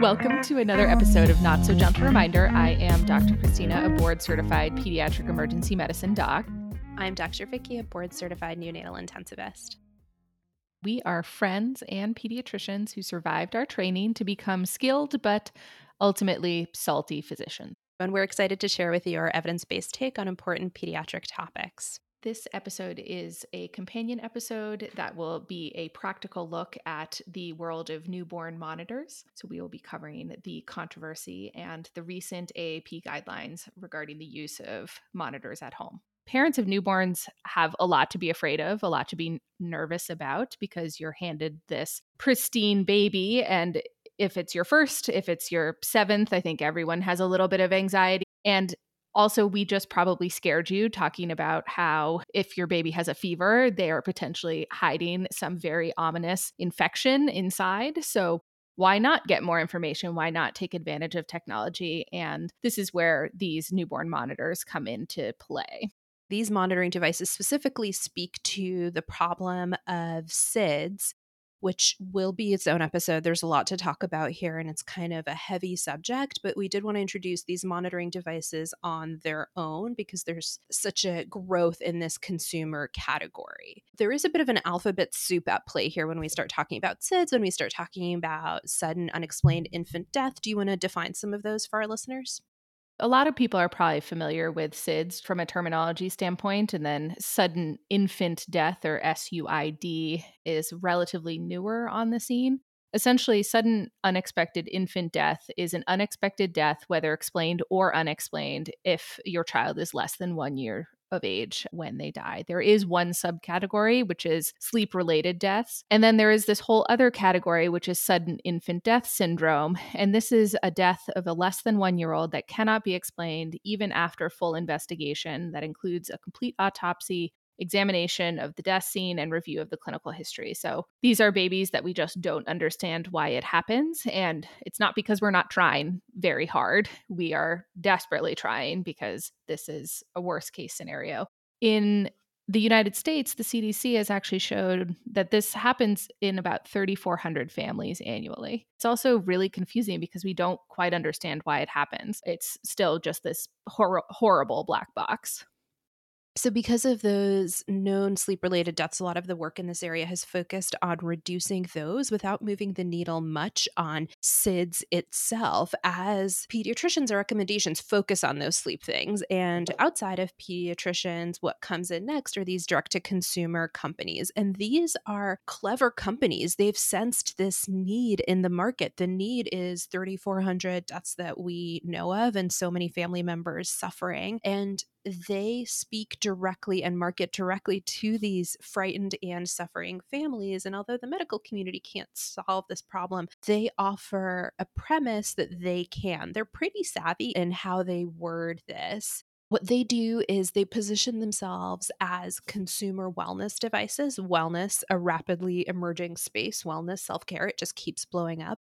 Welcome to another episode of Not So Gentle Reminder. I am Dr. Christina, a board certified pediatric emergency medicine doc. I'm Dr. Vicky, a board certified neonatal intensivist. We are friends and pediatricians who survived our training to become skilled but ultimately salty physicians. And we're excited to share with you our evidence based take on important pediatric topics. This episode is a companion episode that will be a practical look at the world of newborn monitors. So, we will be covering the controversy and the recent AAP guidelines regarding the use of monitors at home. Parents of newborns have a lot to be afraid of, a lot to be nervous about because you're handed this pristine baby. And if it's your first, if it's your seventh, I think everyone has a little bit of anxiety. And also, we just probably scared you talking about how if your baby has a fever, they are potentially hiding some very ominous infection inside. So, why not get more information? Why not take advantage of technology? And this is where these newborn monitors come into play. These monitoring devices specifically speak to the problem of SIDS, which will be its own episode. There's a lot to talk about here, and it's kind of a heavy subject, but we did want to introduce these monitoring devices on their own because there's such a growth in this consumer category. There is a bit of an alphabet soup at play here when we start talking about SIDS, when we start talking about sudden unexplained infant death. Do you want to define some of those for our listeners? A lot of people are probably familiar with SIDS from a terminology standpoint, and then sudden infant death or SUID is relatively newer on the scene. Essentially, sudden unexpected infant death is an unexpected death, whether explained or unexplained, if your child is less than one year of age when they die. There is one subcategory, which is sleep related deaths. And then there is this whole other category, which is sudden infant death syndrome. And this is a death of a less than one year old that cannot be explained even after full investigation that includes a complete autopsy, examination of the death scene and review of the clinical history. So these are babies that we just don't understand why it happens. And it's not because we're not trying very hard. We are desperately trying because this is a worst case scenario. In the United States, the CDC has actually showed that this happens in about 3,400 families annually. It's also really confusing because we don't quite understand why it happens. It's still just this hor- horrible black box. So, because of those known sleep related deaths, a lot of the work in this area has focused on reducing those without moving the needle much on SIDS itself, as pediatricians' recommendations focus on those sleep things. And outside of pediatricians, what comes in next are these direct to consumer companies. And these are clever companies. They've sensed this need in the market. The need is 3,400 deaths that we know of, and so many family members suffering. And they speak directly and market directly to these frightened and suffering families. And although the medical community can't solve this problem, they offer a premise that they can. They're pretty savvy in how they word this. What they do is they position themselves as consumer wellness devices. Wellness, a rapidly emerging space, wellness, self care, it just keeps blowing up.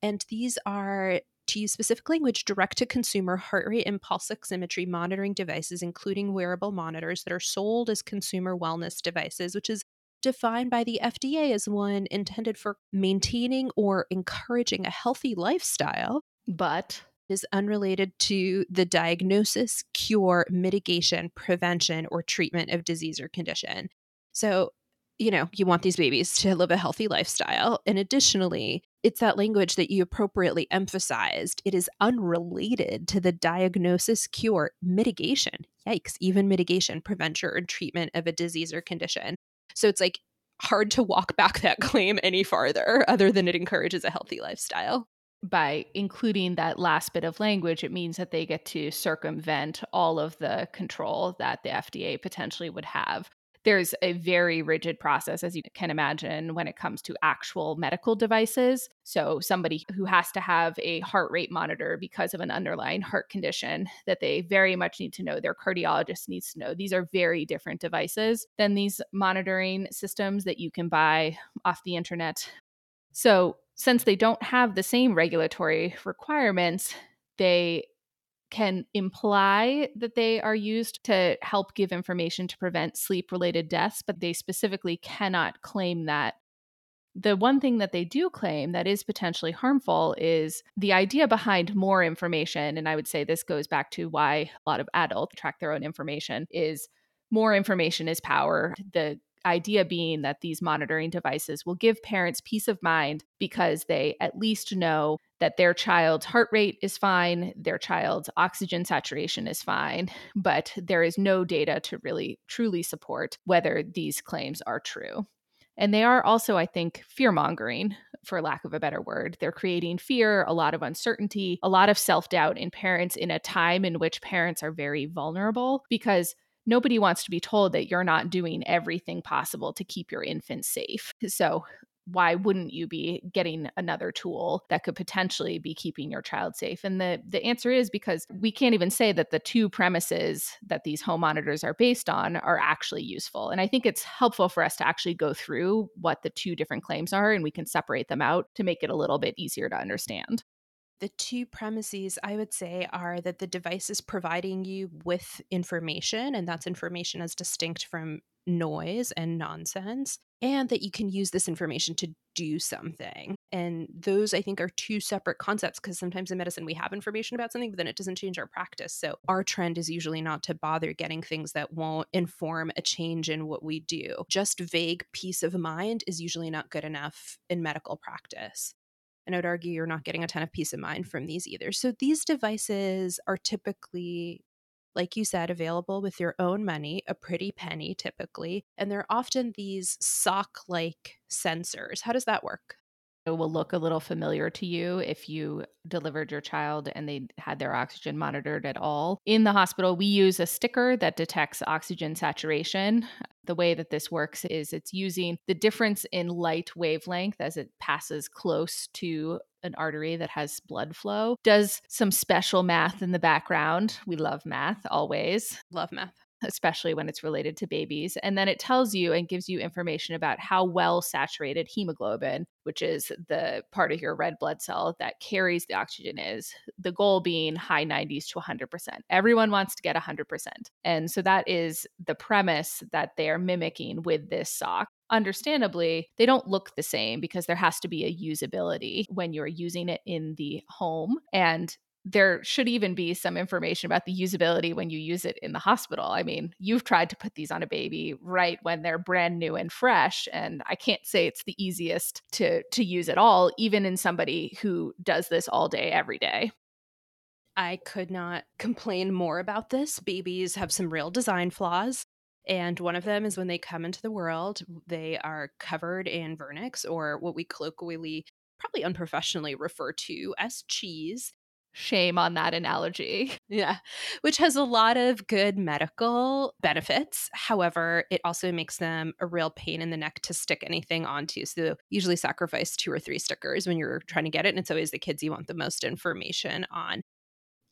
And these are to use specific language direct to consumer heart rate and pulse oximetry monitoring devices, including wearable monitors that are sold as consumer wellness devices, which is defined by the FDA as one intended for maintaining or encouraging a healthy lifestyle. But is unrelated to the diagnosis, cure, mitigation, prevention, or treatment of disease or condition. So, you know, you want these babies to live a healthy lifestyle. And additionally, it's that language that you appropriately emphasized. It is unrelated to the diagnosis, cure, mitigation. Yikes, even mitigation, prevention, or treatment of a disease or condition. So it's like hard to walk back that claim any farther, other than it encourages a healthy lifestyle. By including that last bit of language, it means that they get to circumvent all of the control that the FDA potentially would have there's a very rigid process, as you can imagine, when it comes to actual medical devices. So, somebody who has to have a heart rate monitor because of an underlying heart condition that they very much need to know, their cardiologist needs to know. These are very different devices than these monitoring systems that you can buy off the internet. So, since they don't have the same regulatory requirements, they can imply that they are used to help give information to prevent sleep related deaths, but they specifically cannot claim that The one thing that they do claim that is potentially harmful is the idea behind more information. And I would say this goes back to why a lot of adults track their own information is more information is power. The idea being that these monitoring devices will give parents peace of mind because they at least know that their child's heart rate is fine, their child's oxygen saturation is fine, but there is no data to really truly support whether these claims are true. And they are also, I think, fear mongering, for lack of a better word. They're creating fear, a lot of uncertainty, a lot of self doubt in parents in a time in which parents are very vulnerable because nobody wants to be told that you're not doing everything possible to keep your infant safe. So, why wouldn't you be getting another tool that could potentially be keeping your child safe? And the the answer is because we can't even say that the two premises that these home monitors are based on are actually useful. And i think it's helpful for us to actually go through what the two different claims are and we can separate them out to make it a little bit easier to understand the two premises I would say are that the device is providing you with information, and that's information as distinct from noise and nonsense, and that you can use this information to do something. And those, I think, are two separate concepts because sometimes in medicine we have information about something, but then it doesn't change our practice. So our trend is usually not to bother getting things that won't inform a change in what we do. Just vague peace of mind is usually not good enough in medical practice. And I would argue you're not getting a ton of peace of mind from these either. So these devices are typically, like you said, available with your own money, a pretty penny typically. And they're often these sock like sensors. How does that work? It will look a little familiar to you if you delivered your child and they had their oxygen monitored at all. In the hospital, we use a sticker that detects oxygen saturation. The way that this works is it's using the difference in light wavelength as it passes close to an artery that has blood flow, does some special math in the background. We love math always. Love math especially when it's related to babies. And then it tells you and gives you information about how well saturated hemoglobin, which is the part of your red blood cell that carries the oxygen, is. The goal being high 90s to 100%. Everyone wants to get 100%. And so that is the premise that they are mimicking with this sock understandably, they don't look the same because there has to be a usability when you're using it in the home. And there should even be some information about the usability when you use it in the hospital. I mean, you've tried to put these on a baby right when they're brand new and fresh and I can't say it's the easiest to to use at all even in somebody who does this all day every day. I could not complain more about this. Babies have some real design flaws. And one of them is when they come into the world, they are covered in vernix or what we colloquially, probably unprofessionally refer to as cheese. Shame on that analogy. Yeah, which has a lot of good medical benefits. However, it also makes them a real pain in the neck to stick anything onto. So, usually sacrifice two or three stickers when you're trying to get it. And it's always the kids you want the most information on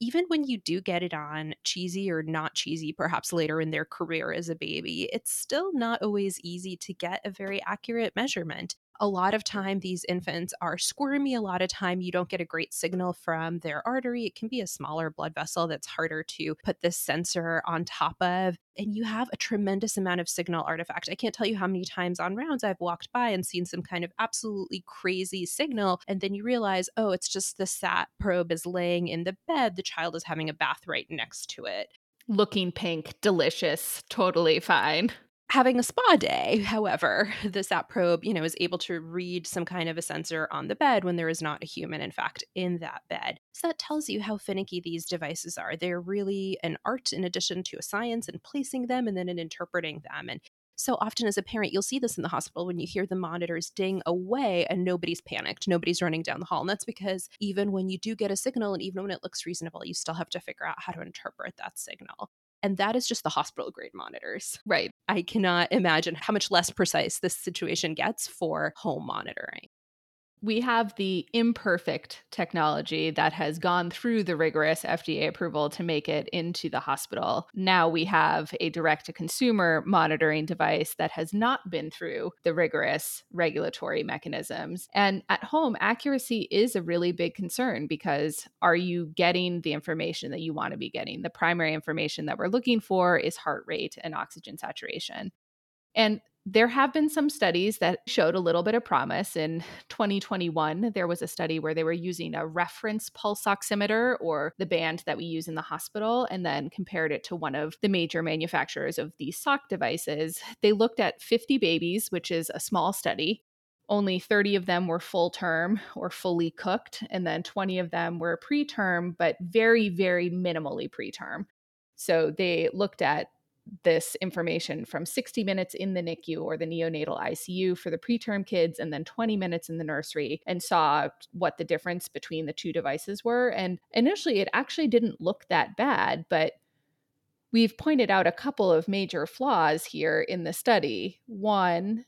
even when you do get it on cheesy or not cheesy, perhaps later in their career as a baby, it's still not always easy to get a very accurate measurement a lot of time these infants are squirmy a lot of time you don't get a great signal from their artery. It can be a smaller blood vessel that's harder to put this sensor on top of and you have a tremendous amount of signal artifact. I can't tell you how many times on rounds i've walked by and seen some kind of absolutely crazy signal and then you realize oh it's just the sat probe is laying in the bed. The child is having a bath right next to it. Looking pink delicious totally fine having a spa day. However, the SAT probe, you know, is able to read some kind of a sensor on the bed when there is not a human, in fact, in that bed. So that tells you how finicky these devices are. They're really an art in addition to a science in placing them and then in interpreting them. And so often as a parent, you'll see this in the hospital when you hear the monitors ding away and nobody's panicked, nobody's running down the hall. And that's because even when you do get a signal and even when it looks reasonable, you still have to figure out how to interpret that signal. And that is just the hospital grade monitors. Right. I cannot imagine how much less precise this situation gets for home monitoring we have the imperfect technology that has gone through the rigorous FDA approval to make it into the hospital. Now we have a direct to consumer monitoring device that has not been through the rigorous regulatory mechanisms. And at home, accuracy is a really big concern because are you getting the information that you want to be getting? The primary information that we're looking for is heart rate and oxygen saturation. And There have been some studies that showed a little bit of promise. In 2021, there was a study where they were using a reference pulse oximeter or the band that we use in the hospital and then compared it to one of the major manufacturers of these sock devices. They looked at 50 babies, which is a small study. Only 30 of them were full term or fully cooked, and then 20 of them were preterm, but very, very minimally preterm. So they looked at this information from 60 minutes in the NICU or the neonatal ICU for the preterm kids and then 20 minutes in the nursery and saw what the difference between the two devices were. And initially, it actually didn't look that bad, but we've pointed out a couple of major flaws here in the study. One,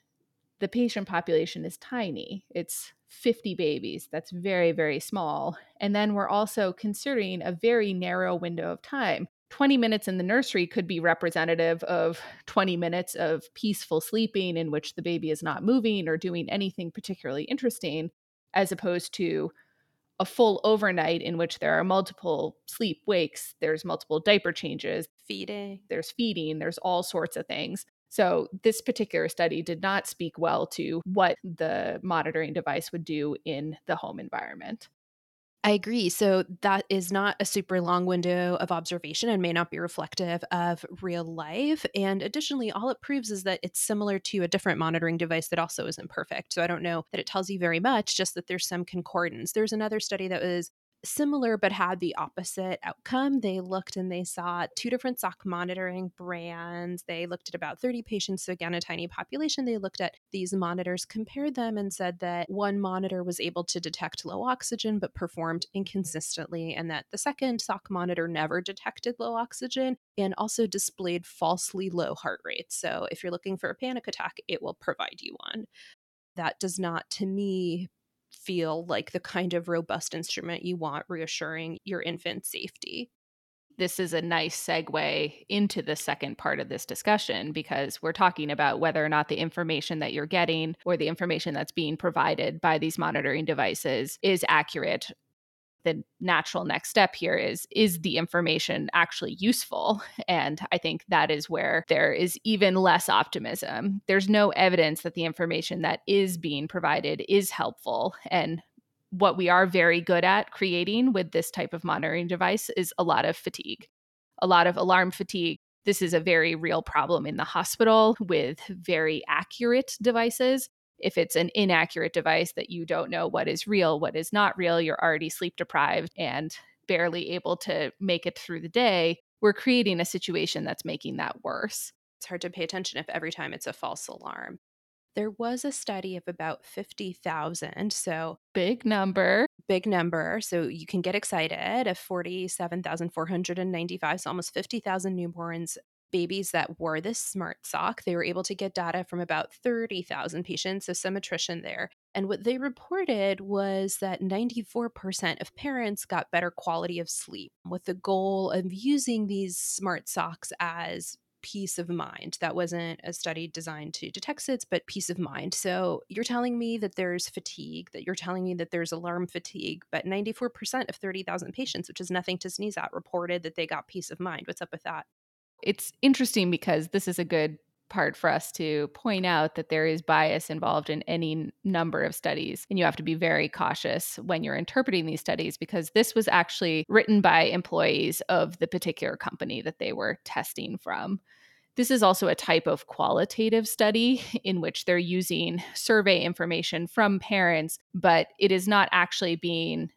the patient population is tiny. It's 50 babies. That's very, very small. And then we're also considering a very narrow window of time. 20 minutes in the nursery could be representative of 20 minutes of peaceful sleeping in which the baby is not moving or doing anything particularly interesting, as opposed to a full overnight in which there are multiple sleep wakes, there's multiple diaper changes, feeding, there's feeding, there's all sorts of things. So, this particular study did not speak well to what the monitoring device would do in the home environment. I agree. So that is not a super long window of observation and may not be reflective of real life. And additionally, all it proves is that it's similar to a different monitoring device that also isn't perfect. So I don't know that it tells you very much, just that there's some concordance. There's another study that was similar but had the opposite outcome. They looked and they saw two different sock monitoring brands. They looked at about 30 patients, so again, a tiny population. They looked at these monitors, compared them, and said that one monitor was able to detect low oxygen but performed inconsistently, and that the second sock monitor never detected low oxygen and also displayed falsely low heart rates. So if you're looking for a panic attack, it will provide you one. That does not, to me, feel like the kind of robust instrument you want reassuring your infant safety. This is a nice segue into the second part of this discussion because we're talking about whether or not the information that you're getting or the information that's being provided by these monitoring devices is accurate the natural next step here is is the information actually useful? And i think that is where there is even less optimism. There's no evidence that the information that is being provided is helpful. And what we are very good at creating with this type of monitoring device is a lot of fatigue a lot of alarm fatigue. This is a very real problem in the hospital with very accurate devices if it's an inaccurate device that you don't know what is real, what is not real, you're already sleep deprived and barely able to make it through the day, we're creating a situation that's making that worse. It's hard to pay attention if every time it's a false alarm. There was a study of about 50,000. So, big number. Big number. So, you can get excited of 47,495. So, almost 50,000 newborns babies that wore this smart sock. They were able to get data from about 30,000 patients, so some attrition there. And what they reported was that 94% of parents got better quality of sleep with the goal of using these smart socks as peace of mind. That wasn't a study designed to detect SIDS, but peace of mind. So you're telling me that there's fatigue, that you're telling me that there's alarm fatigue, but 94% of 30,000 patients, which is nothing to sneeze at, reported that they got peace of mind. What's up with that? It's interesting because this is a good part for us to point out that there is bias involved in any number of studies. And you have to be very cautious when you're interpreting these studies because this was actually written by employees of the particular company that they were testing from. This is also a type of qualitative study in which they're using survey information from parents, but it is not actually being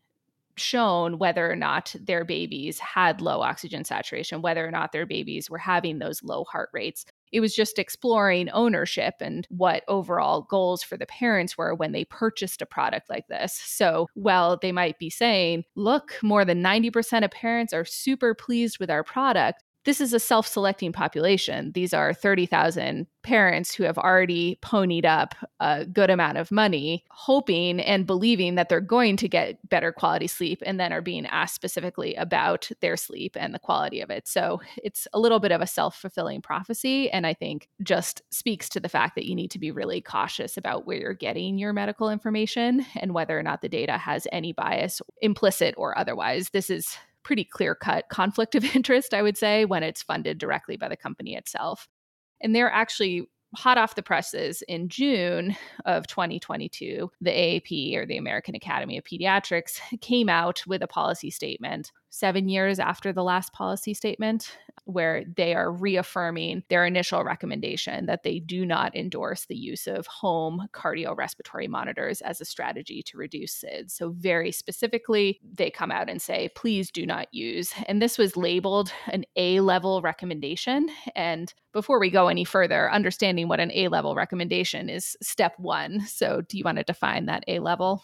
shown whether or not their babies had low oxygen saturation, whether or not their babies were having those low heart rates. It was just exploring ownership and what overall goals for the parents were when they purchased a product like this. So, while they might be saying, look, more than 90% of parents are super pleased with our product, this is a self selecting population. These are 30,000 parents who have already ponied up a good amount of money, hoping and believing that they're going to get better quality sleep, and then are being asked specifically about their sleep and the quality of it. So it's a little bit of a self fulfilling prophecy. And I think just speaks to the fact that you need to be really cautious about where you're getting your medical information and whether or not the data has any bias, implicit or otherwise. This is pretty clear cut conflict of interest, I would say, when it's funded directly by the company itself. And they're actually hot off the presses in June of 2022, the AAP or the American Academy of Pediatrics came out with a policy statement seven years after the last policy statement, where they are reaffirming their initial recommendation that they do not endorse the use of home cardiorespiratory monitors as a strategy to reduce SIDS. So, very specifically, they come out and say, please do not use. And this was labeled an A level recommendation. And before we go any further, understanding what an A level recommendation is step one. So, do you want to define that A level?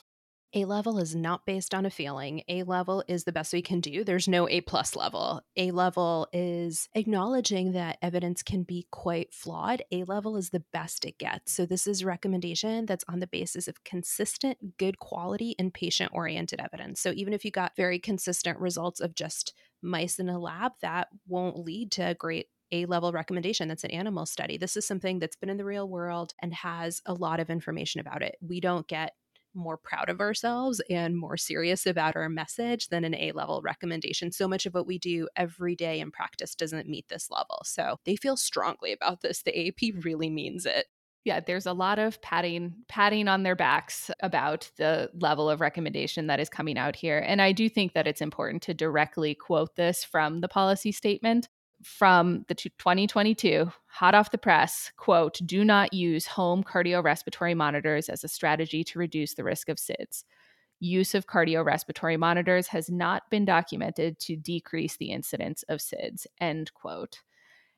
A level is not based on a feeling. A level is the best we can do. There's no A plus level. A level is acknowledging that evidence can be quite flawed. A level is the best it gets. So, this is a recommendation that's on the basis of consistent, good quality, and patient oriented evidence. So, even if you got very consistent results of just mice in a lab, that won't lead to a great a level recommendation that's an animal study. This is something that's been in the real world and has a lot of information about it. We don't get more proud of ourselves and more serious about our message than an A level recommendation. So much of what we do every day in practice doesn't meet this level. So they feel strongly about this. The AP really means it. Yeah, there's a lot of patting patting on their backs about the level of recommendation that is coming out here. And I do think that it's important to directly quote this from the policy statement from the 2022, hot off the press, quote, do not use home cardiorespiratory monitors as a strategy to reduce the risk of SIDS. Use of cardiorespiratory monitors has not been documented to decrease the incidence of SIDS, end quote.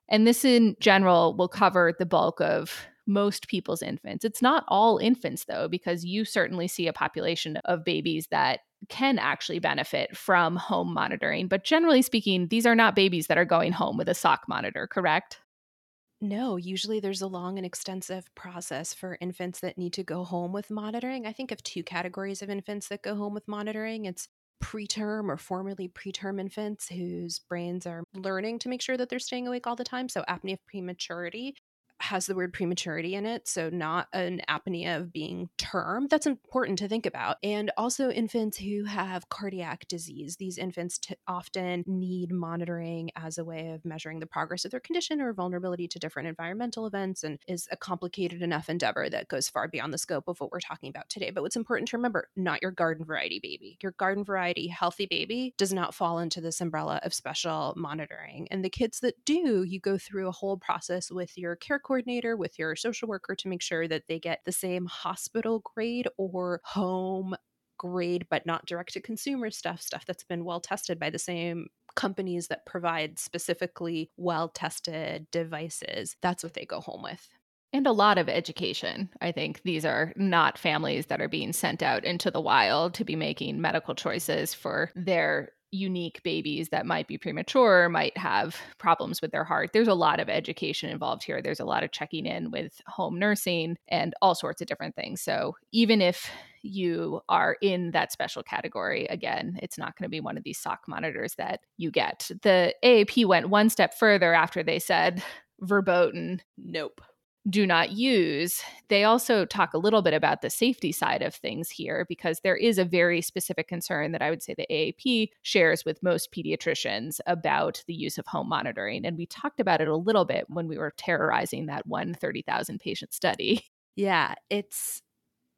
And this in general will cover the bulk of most people's infants. It's not all infants, though, because you certainly see a population of babies that can actually benefit from home monitoring. But generally speaking, these are not babies that are going home with a sock monitor, correct? No, usually there's a long and extensive process for infants that need to go home with monitoring. I think of two categories of infants that go home with monitoring. It's preterm or formerly preterm infants whose brains are learning to make sure that they're staying awake all the time. So, apnea of prematurity has the word prematurity in it, so not an apnea of being term. That's important to think about. And also infants who have cardiac disease. These infants t- often need monitoring as a way of measuring the progress of their condition or vulnerability to different environmental events and is a complicated enough endeavor that goes far beyond the scope of what we're talking about today. But what's important to remember, not your garden variety baby. Your garden variety healthy baby does not fall into this umbrella of special monitoring. And the kids that do, you go through a whole process with your care coordinator, with your social worker to make sure that they get the same hospital grade or home grade, but not direct to consumer stuff, stuff that's been well tested by the same companies that provide specifically well tested devices. That's what they go home with. And a lot of education. I think these are not families that are being sent out into the wild to be making medical choices for their unique babies that might be premature, might have problems with their heart. There's a lot of education involved here. There's a lot of checking in with home nursing and all sorts of different things. So even if you are in that special category, again, it's not going to be one of these sock monitors that you get. The AAP went one step further after they said verboten, nope do not use, they also talk a little bit about the safety side of things here because there is a very specific concern that I would say the AAP shares with most pediatricians about the use of home monitoring. And we talked about it a little bit when we were terrorizing that one 30,000 patient study. Yeah, it's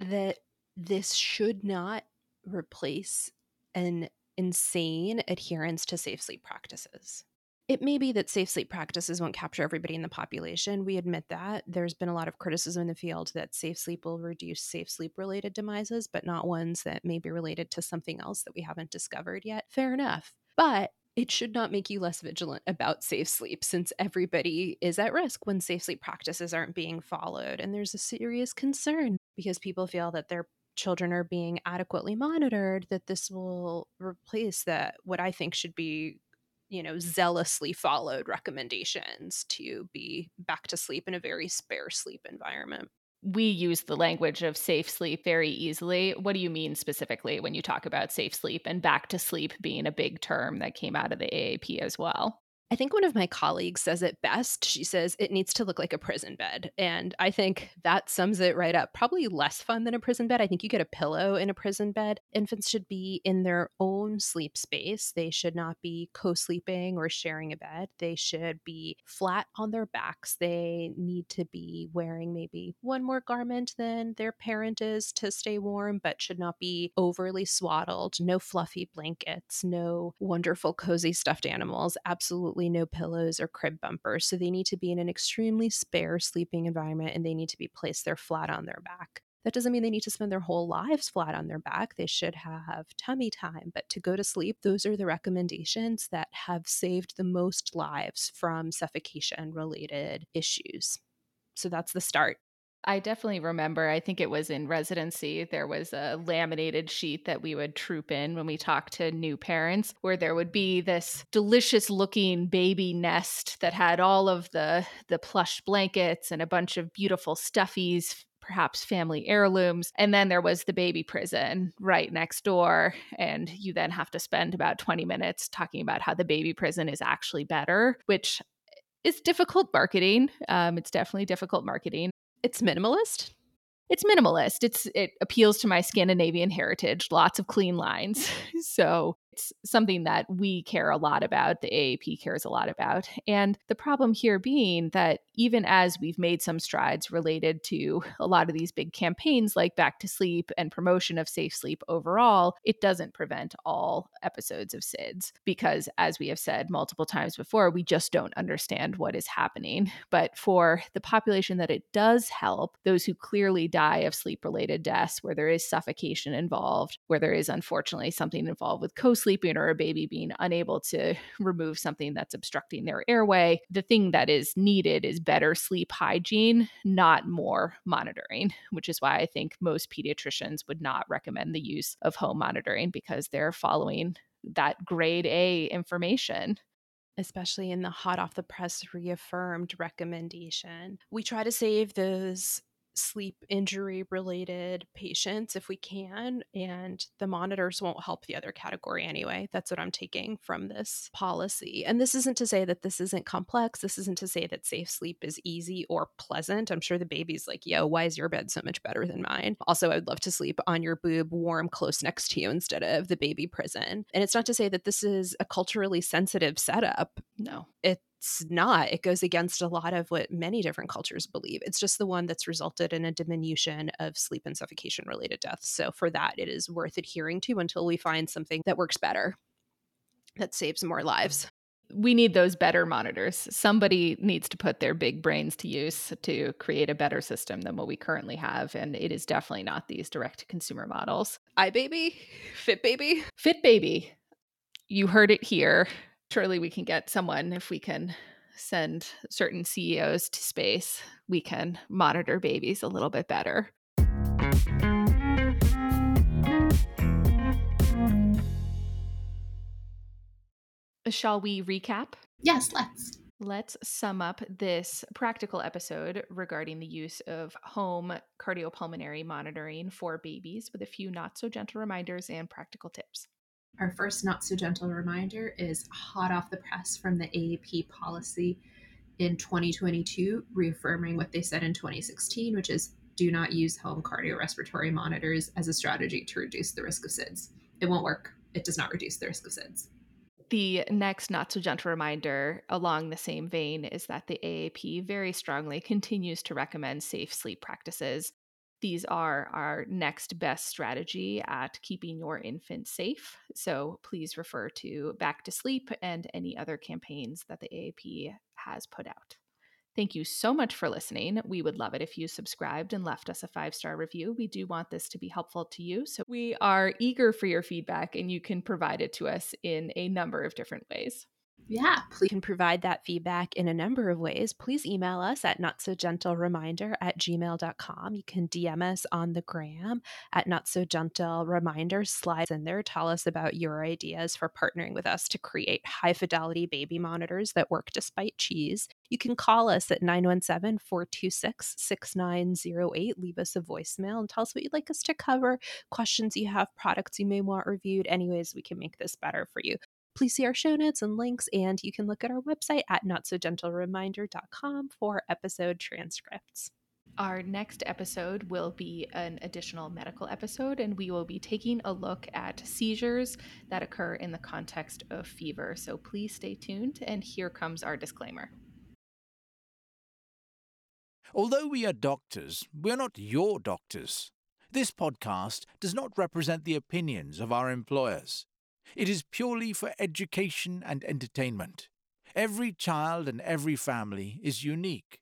that this should not replace an insane adherence to safe sleep practices. It may be that safe sleep practices won't capture everybody in the population. We admit that. There's been a lot of criticism in the field that safe sleep will reduce safe sleep related demises, but not ones that may be related to something else that we haven't discovered yet. Fair enough. But it should not make you less vigilant about safe sleep since everybody is at risk when safe sleep practices aren't being followed. And there's a serious concern because people feel that their children are being adequately monitored that this will replace that what i think should be you know, zealously followed recommendations to be back to sleep in a very spare sleep environment. We use the language of safe sleep very easily. What do you mean specifically when you talk about safe sleep and back to sleep being a big term that came out of the AAP as well? I think one of my colleagues says it best. She says it needs to look like a prison bed. And I think that sums it right up. Probably less fun than a prison bed. I think you get a pillow in a prison bed. Infants should be in their own sleep space. They should not be co sleeping or sharing a bed. They should be flat on their backs. They need to be wearing maybe one more garment than their parent is to stay warm, but should not be overly swaddled. No fluffy blankets, no wonderful, cozy stuffed animals. Absolutely absolutely no pillows or crib bumpers. So they need to be in an extremely spare sleeping environment and they need to be placed there flat on their back. That doesn't mean they need to spend their whole lives flat on their back. They should have tummy time. But to go to sleep, those are the recommendations that have saved the most lives from suffocation related issues. So that's the start. I definitely remember, I think it was in residency, there was a laminated sheet that we would troop in when we talked to new parents, where there would be this delicious looking baby nest that had all of the, the plush blankets and a bunch of beautiful stuffies perhaps family heirlooms. And then there was the baby prison right next door. And you then have to spend about 20 minutes talking about how the baby prison is actually better, which is difficult marketing. Um, it's definitely difficult marketing. It's minimalist. It's minimalist. It's it appeals to my Scandinavian heritage. Lots of clean lines. so it's something that we care a lot about, the AAP cares a lot about. And the problem here being that even as we've made some strides related to a lot of these big campaigns like Back to Sleep and promotion of safe sleep overall, it doesn't prevent all episodes of SIDS because, as we have said multiple times before, we just don't understand what is happening. But for the population that it does help, those who clearly die of sleep related deaths, where there is suffocation involved, where there is unfortunately something involved with co sleeping or a baby being unable to remove something that's obstructing their airway, the thing that is needed is better sleep hygiene, not more monitoring, which is why I think most pediatricians would not recommend the use of home monitoring because they're following that grade A information especially in the hot off the press reaffirmed recommendation. We try to save those sleep injury related patients if we can. And the monitors won't help the other category anyway. That's what I'm taking from this policy. And this isn't to say that this isn't complex. This isn't to say that safe sleep is easy or pleasant. I'm sure the baby's like, yo, why is your bed so much better than mine? Also, I'd love to sleep on your boob, warm, close next to you instead of the baby prison. And it's not to say that this is a culturally sensitive setup. No. It it's not. It goes against a lot of what many different cultures believe. It's just the one that's resulted in a diminution of sleep and suffocation related deaths. So, for that, it is worth adhering to until we find something that works better, that saves more lives. We need those better monitors. Somebody needs to put their big brains to use to create a better system than what we currently have. And it is definitely not these direct to consumer models. iBaby, Fit Baby, Fit Baby. You heard it here surely we can get someone if we can send certain CEOs to space, we can monitor babies a little bit better. Shall we recap? Yes, let's. Let's sum up this practical episode regarding the use of home cardiopulmonary monitoring for babies with a few not so gentle reminders and practical tips. Our first not so gentle reminder is hot off the press from the AAP policy in 2022, reaffirming what they said in 2016, which is do not use home cardiorespiratory monitors as a strategy to reduce the risk of SIDS. It won't work. It does not reduce the risk of SIDS. The next not so gentle reminder along the same vein is that the AAP very strongly continues to recommend safe sleep practices these are our next best strategy at keeping your infant safe. So please refer to Back to Sleep and any other campaigns that the AAP has put out. Thank you so much for listening. We would love it if you subscribed and left us a five star review. We do want this to be helpful to you. So we are eager for your feedback, and you can provide it to us in a number of different ways. Yeah. Please can provide that feedback in a number of ways. Please email us at not so gentle reminder at gmail.com. You can DM us on the gram at not so gentle reminder. Slides in there. Tell us about your ideas for partnering with us to create high fidelity baby monitors that work despite cheese. You can call us at 917 426 6908. Leave us a voicemail and tell us what you'd like us to cover, questions you have, products you may want reviewed, any ways we can make this better for you. Please see our show notes and links, and you can look at our website at notsogentlereminder.com for episode transcripts. Our next episode will be an additional medical episode, and we will be taking a look at seizures that occur in the context of fever. So please stay tuned, and here comes our disclaimer. Although we are doctors, we're not your doctors. This podcast does not represent the opinions of our employers. It is purely for education and entertainment. Every child and every family is unique.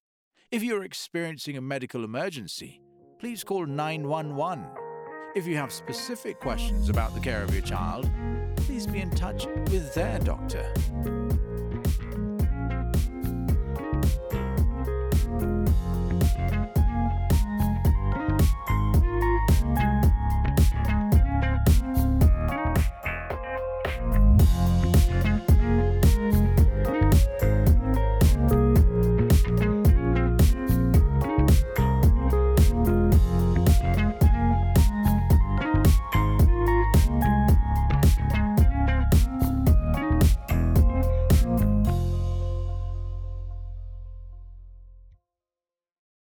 If you're experiencing a medical emergency, please call 911. If you have specific questions about the care of your child, please be in touch with their doctor.